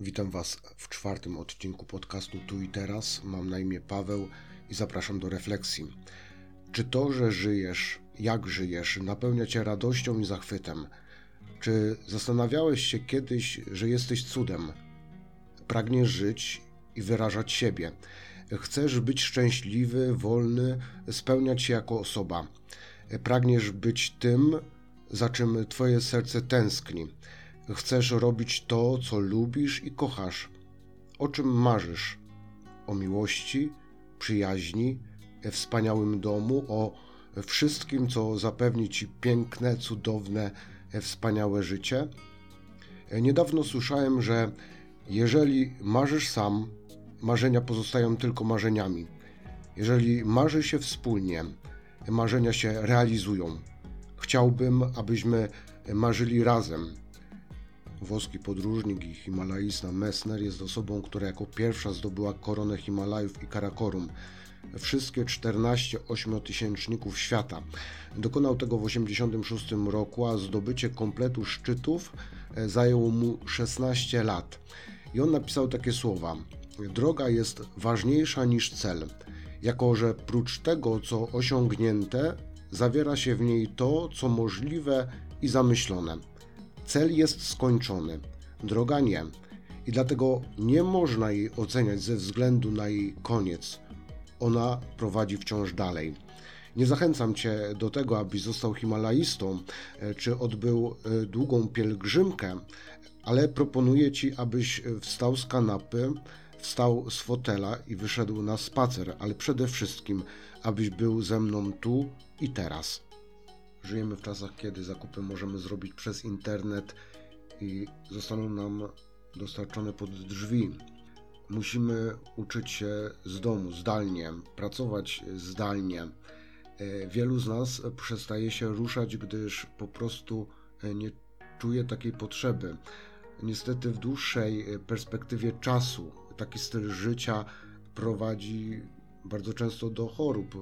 Witam Was w czwartym odcinku podcastu Tu i Teraz. Mam na imię Paweł i zapraszam do refleksji. Czy to, że żyjesz, jak żyjesz, napełnia Cię radością i zachwytem? Czy zastanawiałeś się kiedyś, że jesteś cudem? Pragniesz żyć i wyrażać siebie. Chcesz być szczęśliwy, wolny, spełniać się jako osoba. Pragniesz być tym, za czym Twoje serce tęskni. Chcesz robić to, co lubisz i kochasz. O czym marzysz? O miłości, przyjaźni, wspaniałym domu, o wszystkim, co zapewni ci piękne, cudowne, wspaniałe życie? Niedawno słyszałem, że jeżeli marzysz sam, marzenia pozostają tylko marzeniami. Jeżeli marzy się wspólnie, marzenia się realizują. Chciałbym, abyśmy marzyli razem Włoski podróżnik i himalaista Messner jest osobą, która jako pierwsza zdobyła koronę Himalajów i Karakorum. Wszystkie 14 ośmiotysięczników świata. Dokonał tego w 1986 roku, a zdobycie kompletu szczytów e, zajęło mu 16 lat. I on napisał takie słowa: Droga jest ważniejsza niż cel, jako że prócz tego, co osiągnięte, zawiera się w niej to, co możliwe i zamyślone. Cel jest skończony, droga nie. I dlatego nie można jej oceniać ze względu na jej koniec. Ona prowadzi wciąż dalej. Nie zachęcam Cię do tego, abyś został himalaistą e, czy odbył e, długą pielgrzymkę, ale proponuję Ci, abyś wstał z kanapy, wstał z fotela i wyszedł na spacer, ale przede wszystkim, abyś był ze mną tu i teraz. Żyjemy w czasach, kiedy zakupy możemy zrobić przez internet i zostaną nam dostarczone pod drzwi. Musimy uczyć się z domu, zdalnie, pracować zdalnie. E, wielu z nas przestaje się ruszać, gdyż po prostu e, nie czuje takiej potrzeby. Niestety, w dłuższej e, perspektywie czasu taki styl życia prowadzi bardzo często do chorób,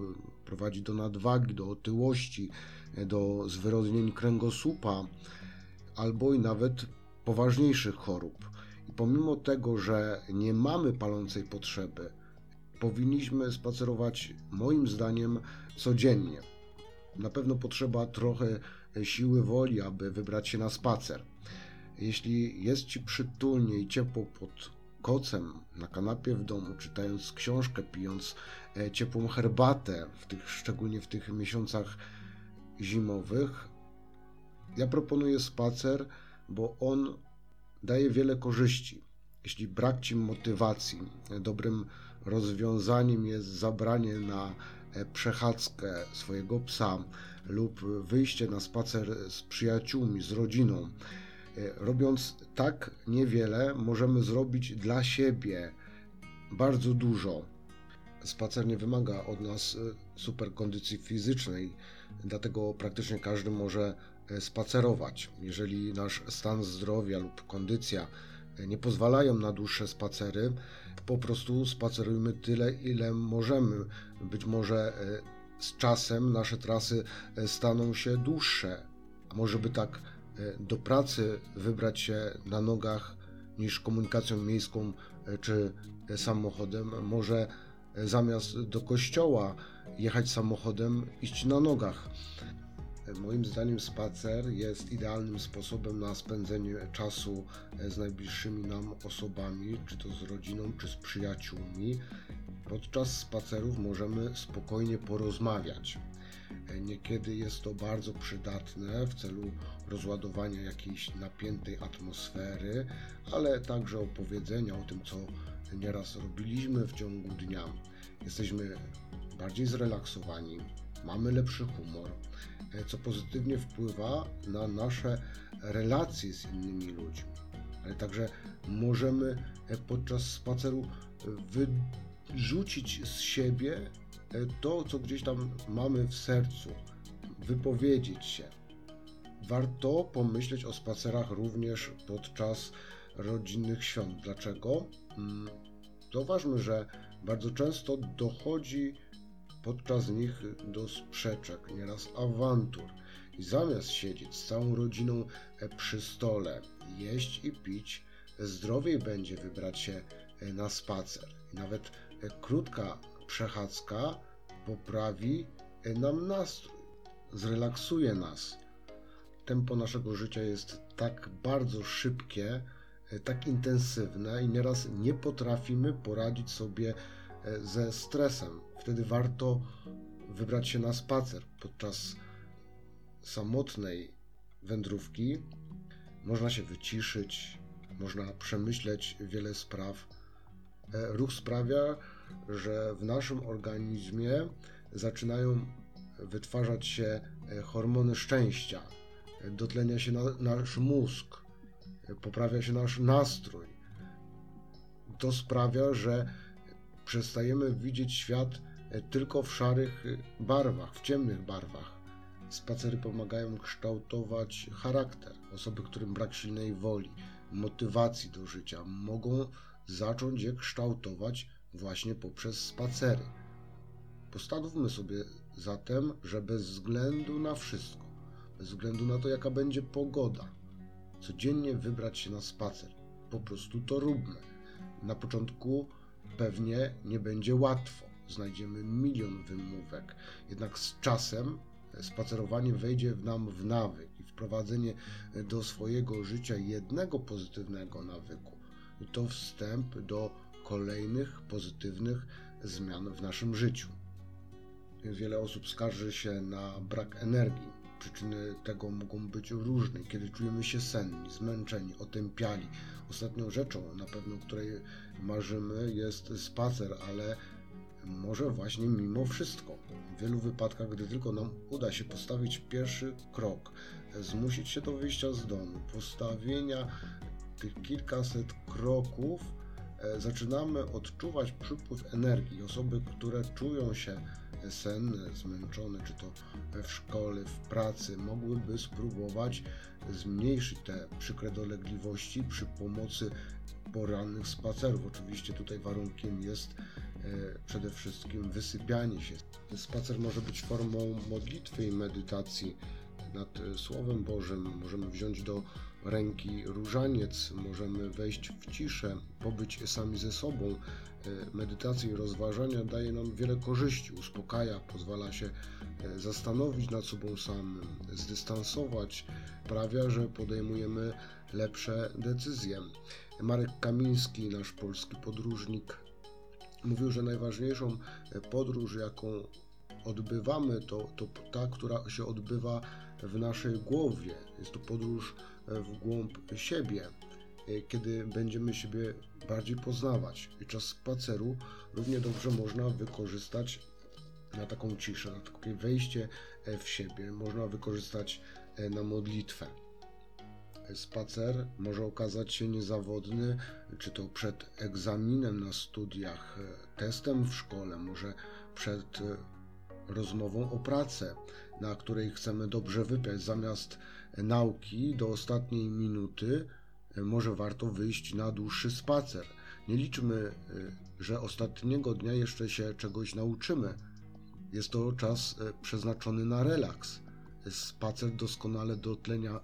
prowadzi do nadwagi, do otyłości, do zwyrodnień kręgosłupa albo i nawet poważniejszych chorób. I pomimo tego, że nie mamy palącej potrzeby, powinniśmy spacerować moim zdaniem codziennie. Na pewno potrzeba trochę siły woli, aby wybrać się na spacer. Jeśli jest ci przytulnie i ciepło pod kocem, na kanapie w domu, czytając książkę, pijąc e, ciepłą herbatę, w tych, szczególnie w tych miesiącach zimowych. Ja proponuję spacer, bo on daje wiele korzyści. Jeśli brak ci motywacji, dobrym rozwiązaniem jest zabranie na e, przechadzkę swojego psa lub wyjście na spacer z przyjaciółmi, z rodziną. E, robiąc tak niewiele, możemy zrobić dla siebie bardzo dużo. Spacer nie wymaga od nas e, super kondycji fizycznej, dlatego praktycznie każdy może e, spacerować. Jeżeli nasz stan zdrowia lub kondycja e, nie pozwalają na dłuższe spacery, po prostu spacerujmy tyle, ile możemy. Być może z czasem nasze trasy staną się dłuższe, a może by tak do pracy wybrać się na nogach niż komunikacją miejską czy samochodem, może zamiast do kościoła jechać samochodem, iść na nogach. Moim zdaniem spacer jest idealnym sposobem na spędzenie czasu z najbliższymi nam osobami, czy to z rodziną, czy z przyjaciółmi. Podczas spacerów możemy spokojnie porozmawiać. Niekiedy jest to bardzo przydatne w celu rozładowania jakiejś napiętej atmosfery, ale także opowiedzenia o tym, co nieraz robiliśmy w ciągu dnia. Jesteśmy bardziej zrelaksowani, mamy lepszy humor, e, co pozytywnie wpływa na nasze relacje z innymi ludźmi. Ale także możemy e, podczas spaceru wyrzucić z siebie e, to, co gdzieś tam mamy w sercu, wypowiedzieć się. Warto pomyśleć o spacerach również podczas rodzinnych świąt. Dlaczego? Mm, Zauważmy, że bardzo często dochodzi podczas nich do sprzeczek, nieraz awantur. I zamiast siedzieć z całą rodziną przy stole, jeść i pić, zdrowiej będzie wybrać się na spacer. Nawet krótka przechadzka poprawi nam nastrój, zrelaksuje nas. Tempo naszego życia jest tak bardzo szybkie, tak intensywne i nieraz nie potrafimy poradzić sobie ze stresem. Wtedy warto wybrać się na spacer podczas samotnej wędrówki. Można się wyciszyć, można przemyśleć wiele spraw. E, ruch sprawia, że w naszym organizmie zaczynają wytwarzać się e, hormony szczęścia, dotlenia się na, nasz mózg, poprawia się nasz nastrój. To sprawia, że przestajemy widzieć świat e, tylko w szarych barwach, w ciemnych barwach. Spacery pomagają kształtować charakter. Osoby, którym brak silnej woli, motywacji do życia, mogą zacząć je kształtować właśnie poprzez spacery. Postanówmy sobie zatem, że bez względu na wszystko, bez względu na to, jaka będzie pogoda, codziennie wybrać się na spacer. Po prostu to róbmy. Na początku pewnie nie będzie łatwo. Znajdziemy milion wymówek, jednak z czasem spacerowanie wejdzie nam w nawyk i wprowadzenie do swojego życia jednego pozytywnego nawyku to wstęp do kolejnych pozytywnych zmian w naszym życiu. Wiele osób skarży się na brak energii. Przyczyny tego mogą być różne, kiedy czujemy się senni, zmęczeni, otępiali. Ostatnią rzeczą, na pewno której marzymy, jest spacer, ale może właśnie mimo wszystko. W wielu wypadkach, gdy tylko nam uda się postawić pierwszy krok, zmusić się do wyjścia z domu, postawienia tych kilkaset kroków, e, zaczynamy odczuwać przypływ energii. Osoby, które czują się senne, zmęczone, czy to w szkole, w pracy, mogłyby spróbować zmniejszyć te przykre dolegliwości przy pomocy porannych spacerów. Oczywiście tutaj warunkiem jest e, przede wszystkim wysypianie się. Spacer może być formą modlitwy i medytacji nad Słowem Bożym. Możemy wziąć do ręki różaniec, możemy wejść w ciszę, pobyć sami ze sobą. E, medytacja i rozważania daje nam wiele korzyści, uspokaja, pozwala się e, zastanowić nad sobą samym, zdystansować, sprawia, że podejmujemy lepsze decyzje. Marek Kamiński, nasz polski podróżnik, mówił, że najważniejszą podróż, jaką odbywamy, to, to ta, która się odbywa w naszej głowie. Jest to podróż w głąb siebie, kiedy będziemy siebie bardziej poznawać. I czas spaceru równie dobrze można wykorzystać na taką ciszę, na takie wejście w siebie. Można wykorzystać na modlitwę. Spacer może okazać się niezawodny, czy to przed egzaminem na studiach, testem w szkole, może przed rozmową o pracę, na której chcemy dobrze wypiać. Zamiast nauki do ostatniej minuty e, może warto wyjść na dłuższy spacer. Nie liczmy, e, że ostatniego dnia jeszcze się czegoś nauczymy. Jest to czas e, przeznaczony na relaks. Spacer doskonale dotlenia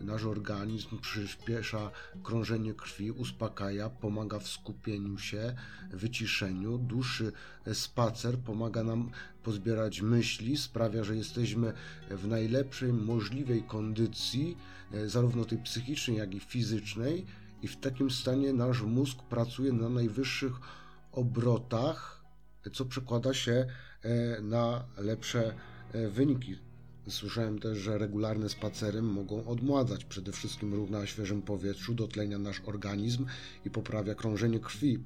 Nasz organizm przyspiesza krążenie krwi, uspokaja, pomaga w skupieniu się, wyciszeniu. Dłuższy spacer pomaga nam pozbierać myśli, sprawia, że jesteśmy w najlepszej możliwej kondycji, e, zarówno tej psychicznej, jak i fizycznej, i w takim stanie nasz mózg pracuje na najwyższych obrotach, co przekłada się e, na lepsze e, wyniki Słyszałem też, że regularne spacery mogą odmładzać. Przede wszystkim ruch na świeżym powietrzu dotlenia nasz organizm i poprawia krążenie krwi,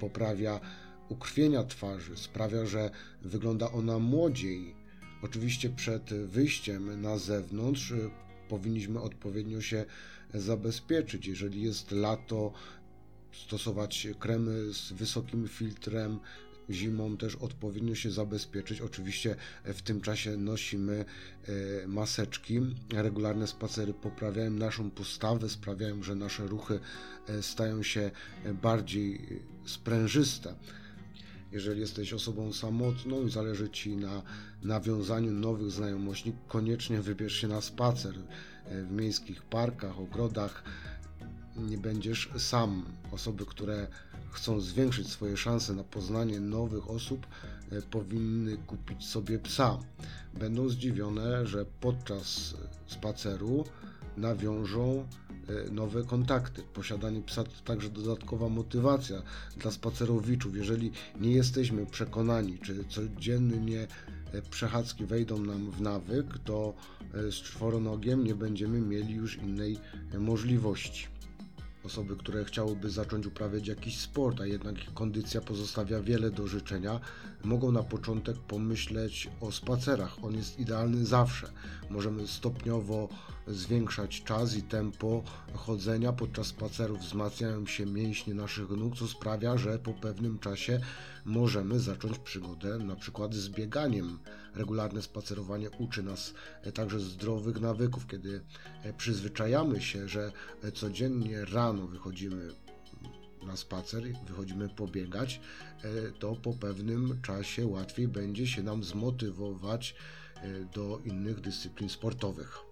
poprawia ukrwienia twarzy, sprawia, że wygląda ona młodziej. Oczywiście przed wyjściem na zewnątrz y, powinniśmy odpowiednio się zabezpieczyć. Jeżeli jest lato, stosować kremy z wysokim filtrem zimą też odpowiednio się zabezpieczyć. Oczywiście w tym czasie nosimy e, maseczki. Regularne spacery poprawiają naszą postawę, sprawiają, że nasze ruchy e, stają się bardziej sprężyste. Jeżeli jesteś osobą samotną i zależy Ci na nawiązaniu nowych znajomości, koniecznie wybierz się na spacer e, w miejskich parkach, ogrodach. Nie będziesz sam. Osoby, które chcą zwiększyć swoje szanse na poznanie nowych osób, e, powinny kupić sobie psa. Będą zdziwione, że podczas spaceru nawiążą e, nowe kontakty. Posiadanie psa to także dodatkowa motywacja dla spacerowiczów. Jeżeli nie jesteśmy przekonani, czy codziennie e, przechadzki wejdą nam w nawyk, to z czworonogiem nie będziemy mieli już innej możliwości osoby, które chciałyby zacząć uprawiać jakiś sport, a jednak ich kondycja pozostawia wiele do życzenia, mogą na początek pomyśleć o spacerach. On jest idealny zawsze. Możemy stopniowo zwiększać czas i tempo chodzenia. Podczas spacerów wzmacniają się mięśnie naszych nóg, co sprawia, że po pewnym czasie możemy zacząć przygodę na przykład z bieganiem. Regularne spacerowanie uczy nas także zdrowych nawyków, kiedy przyzwyczajamy się, że codziennie rano wychodzimy na spacer, wychodzimy pobiegać, to po pewnym czasie łatwiej będzie się nam zmotywować do innych dyscyplin sportowych.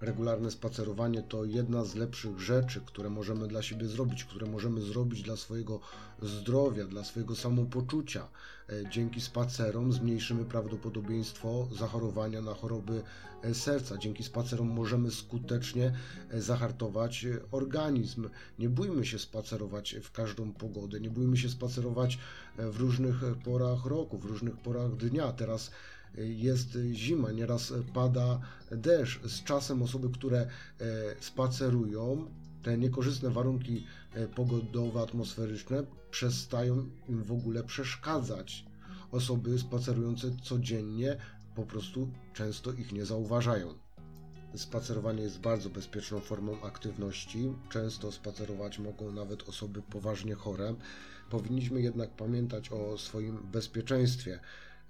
Regularne spacerowanie to jedna z lepszych rzeczy, które możemy dla siebie zrobić, które możemy zrobić dla swojego zdrowia, dla swojego samopoczucia. E, dzięki spacerom zmniejszymy prawdopodobieństwo zachorowania na choroby e, serca. Dzięki spacerom możemy skutecznie e, zahartować organizm. Nie bójmy się spacerować w każdą pogodę, nie bójmy się spacerować w różnych porach roku, w różnych porach dnia. Teraz jest zima, nieraz pada deszcz. Z czasem osoby, które e, spacerują, te niekorzystne warunki e, pogodowo-atmosferyczne przestają im w ogóle przeszkadzać. Osoby spacerujące codziennie po prostu często ich nie zauważają. Spacerowanie jest bardzo bezpieczną formą aktywności. Często spacerować mogą nawet osoby poważnie chore. Powinniśmy jednak pamiętać o swoim bezpieczeństwie.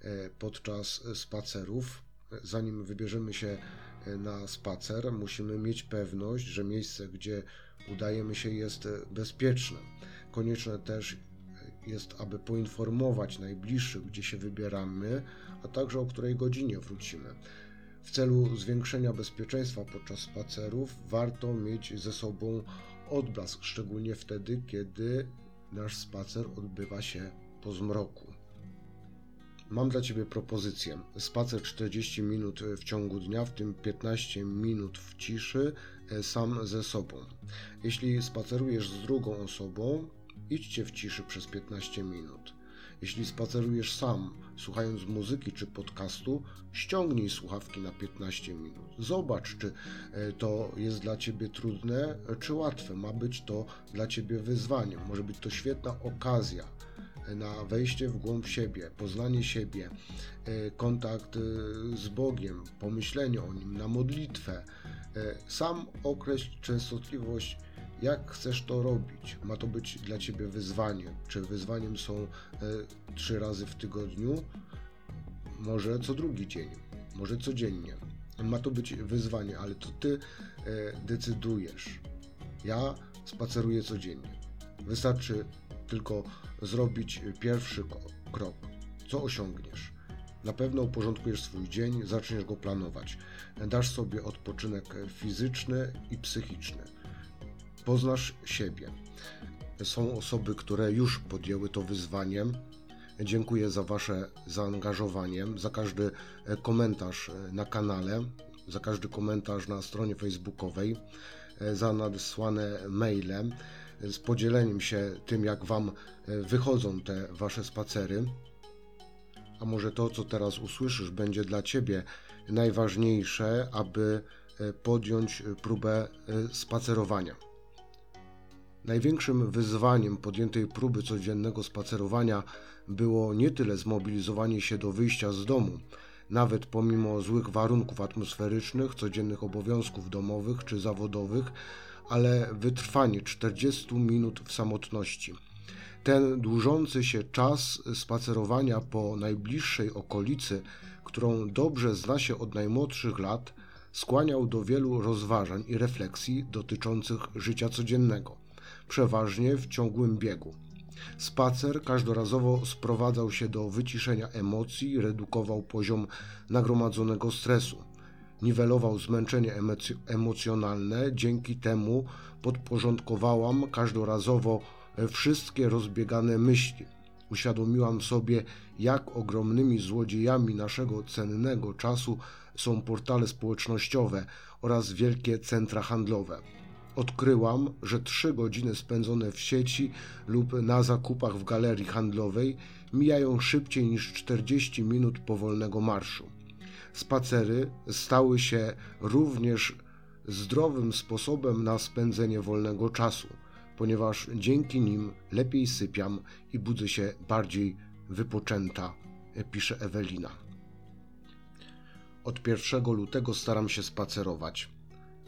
E, podczas spacerów. Zanim wybierzemy się e, na spacer, musimy mieć pewność, że miejsce, gdzie udajemy się, jest bezpieczne. Konieczne też jest, aby poinformować najbliższych, gdzie się wybieramy, a także o której godzinie wrócimy. W celu zwiększenia bezpieczeństwa podczas spacerów warto mieć ze sobą odblask, szczególnie wtedy, kiedy nasz spacer odbywa się po zmroku. Mam dla Ciebie propozycję. Spacer 40 minut w ciągu dnia, w tym 15 minut w ciszy, e, sam ze sobą. Jeśli spacerujesz z drugą osobą, idźcie w ciszy przez 15 minut. Jeśli spacerujesz sam, słuchając muzyki czy podcastu, ściągnij słuchawki na 15 minut. Zobacz, czy e, to jest dla Ciebie trudne, czy łatwe. Ma być to dla Ciebie wyzwaniem. Może być to świetna okazja na wejście w głąb siebie, poznanie siebie, e, kontakt e, z Bogiem, pomyślenie o Nim, na modlitwę. E, sam określ częstotliwość, jak chcesz to robić. Ma to być dla Ciebie wyzwanie. Czy wyzwaniem są trzy razy w tygodniu? Może co drugi dzień, może codziennie. Ma to być wyzwanie, ale to Ty decydujesz. Ja spaceruję codziennie. Wystarczy tylko zrobić pierwszy krok. Co osiągniesz? Na pewno uporządkujesz swój dzień, zaczniesz go planować. Dasz sobie odpoczynek fizyczny i psychiczny. Poznasz siebie. Są osoby, które już podjęły to wyzwanie. Dziękuję za Wasze zaangażowanie, za każdy komentarz na kanale, za każdy komentarz na stronie facebookowej, za nadesłane maile z podzieleniem się tym, jak Wam e, wychodzą te Wasze spacery. A może to, co teraz usłyszysz, będzie dla Ciebie najważniejsze, aby e, podjąć próbę e, spacerowania. Największym wyzwaniem podjętej próby codziennego spacerowania było nie tyle zmobilizowanie się do wyjścia z domu, nawet pomimo złych warunków atmosferycznych, codziennych obowiązków domowych czy zawodowych, ale wytrwanie 40 minut w samotności. Ten dłużący się czas spacerowania po najbliższej okolicy, którą dobrze zna się od najmłodszych lat, skłaniał do wielu rozważań i refleksji dotyczących życia codziennego, przeważnie w ciągłym biegu. Spacer każdorazowo sprowadzał się do wyciszenia emocji, redukował poziom nagromadzonego stresu. Niwelował zmęczenie emocjonalne, dzięki temu podporządkowałam każdorazowo wszystkie rozbiegane myśli. Uświadomiłam sobie, jak ogromnymi złodziejami naszego cennego czasu są portale społecznościowe oraz wielkie centra handlowe. Odkryłam, że trzy godziny spędzone w sieci lub na zakupach w galerii handlowej mijają szybciej niż 40 minut powolnego marszu. Spacery stały się również zdrowym sposobem na spędzenie wolnego czasu, ponieważ dzięki nim lepiej sypiam i budzę się bardziej wypoczęta, pisze Ewelina. Od 1 lutego staram się spacerować.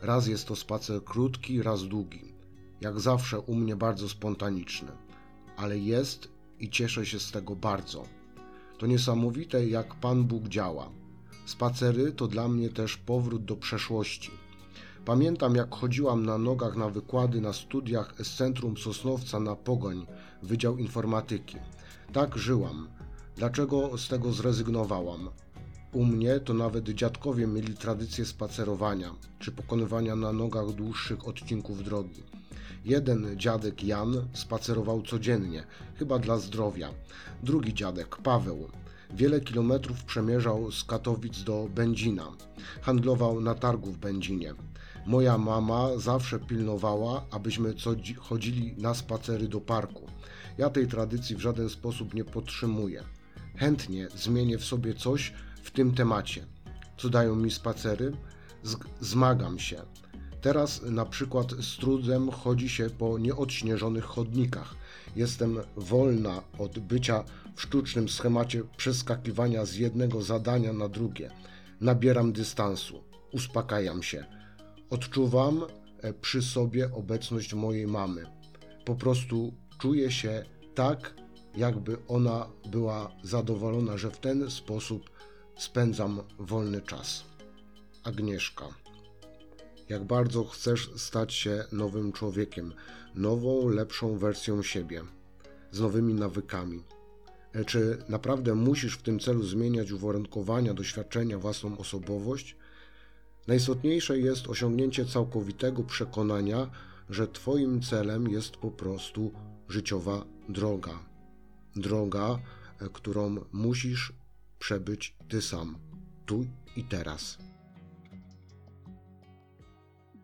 Raz jest to spacer krótki, raz długi. Jak zawsze u mnie bardzo spontaniczny, ale jest i cieszę się z tego bardzo. To niesamowite, jak Pan Bóg działa. Spacery to dla mnie też powrót do przeszłości. Pamiętam, jak chodziłam na nogach na wykłady na studiach z Centrum Sosnowca na Pogoń, Wydział Informatyki. Tak żyłam. Dlaczego z tego zrezygnowałam? U mnie to nawet dziadkowie mieli tradycję spacerowania czy pokonywania na nogach dłuższych odcinków drogi. Jeden dziadek Jan spacerował codziennie, chyba dla zdrowia. Drugi dziadek, Paweł, wiele kilometrów przemierzał z Katowic do Będzina. Handlował na targu w Będzinie. Moja mama zawsze pilnowała, abyśmy chodzili na spacery do parku. Ja tej tradycji w żaden sposób nie podtrzymuję. Chętnie zmienię w sobie coś w tym temacie. Co dają mi spacery? Zmagam się. Teraz na przykład z trudem chodzi się po nieodśnieżonych chodnikach. Jestem wolna od bycia w sztucznym schemacie przeskakiwania z jednego zadania na drugie. Nabieram dystansu, uspokajam się. Odczuwam e, przy sobie obecność mojej mamy. Po prostu czuję się tak, jakby ona była zadowolona, że w ten sposób spędzam wolny czas. Agnieszka. Jak bardzo chcesz stać się nowym człowiekiem, nową, lepszą wersją siebie, z nowymi nawykami. E, czy naprawdę musisz w tym celu zmieniać uwarunkowania, doświadczenia, własną osobowość? Najistotniejsze jest osiągnięcie całkowitego przekonania, że Twoim celem jest po prostu życiowa droga. Droga, e, którą musisz przebyć Ty sam, tu i teraz.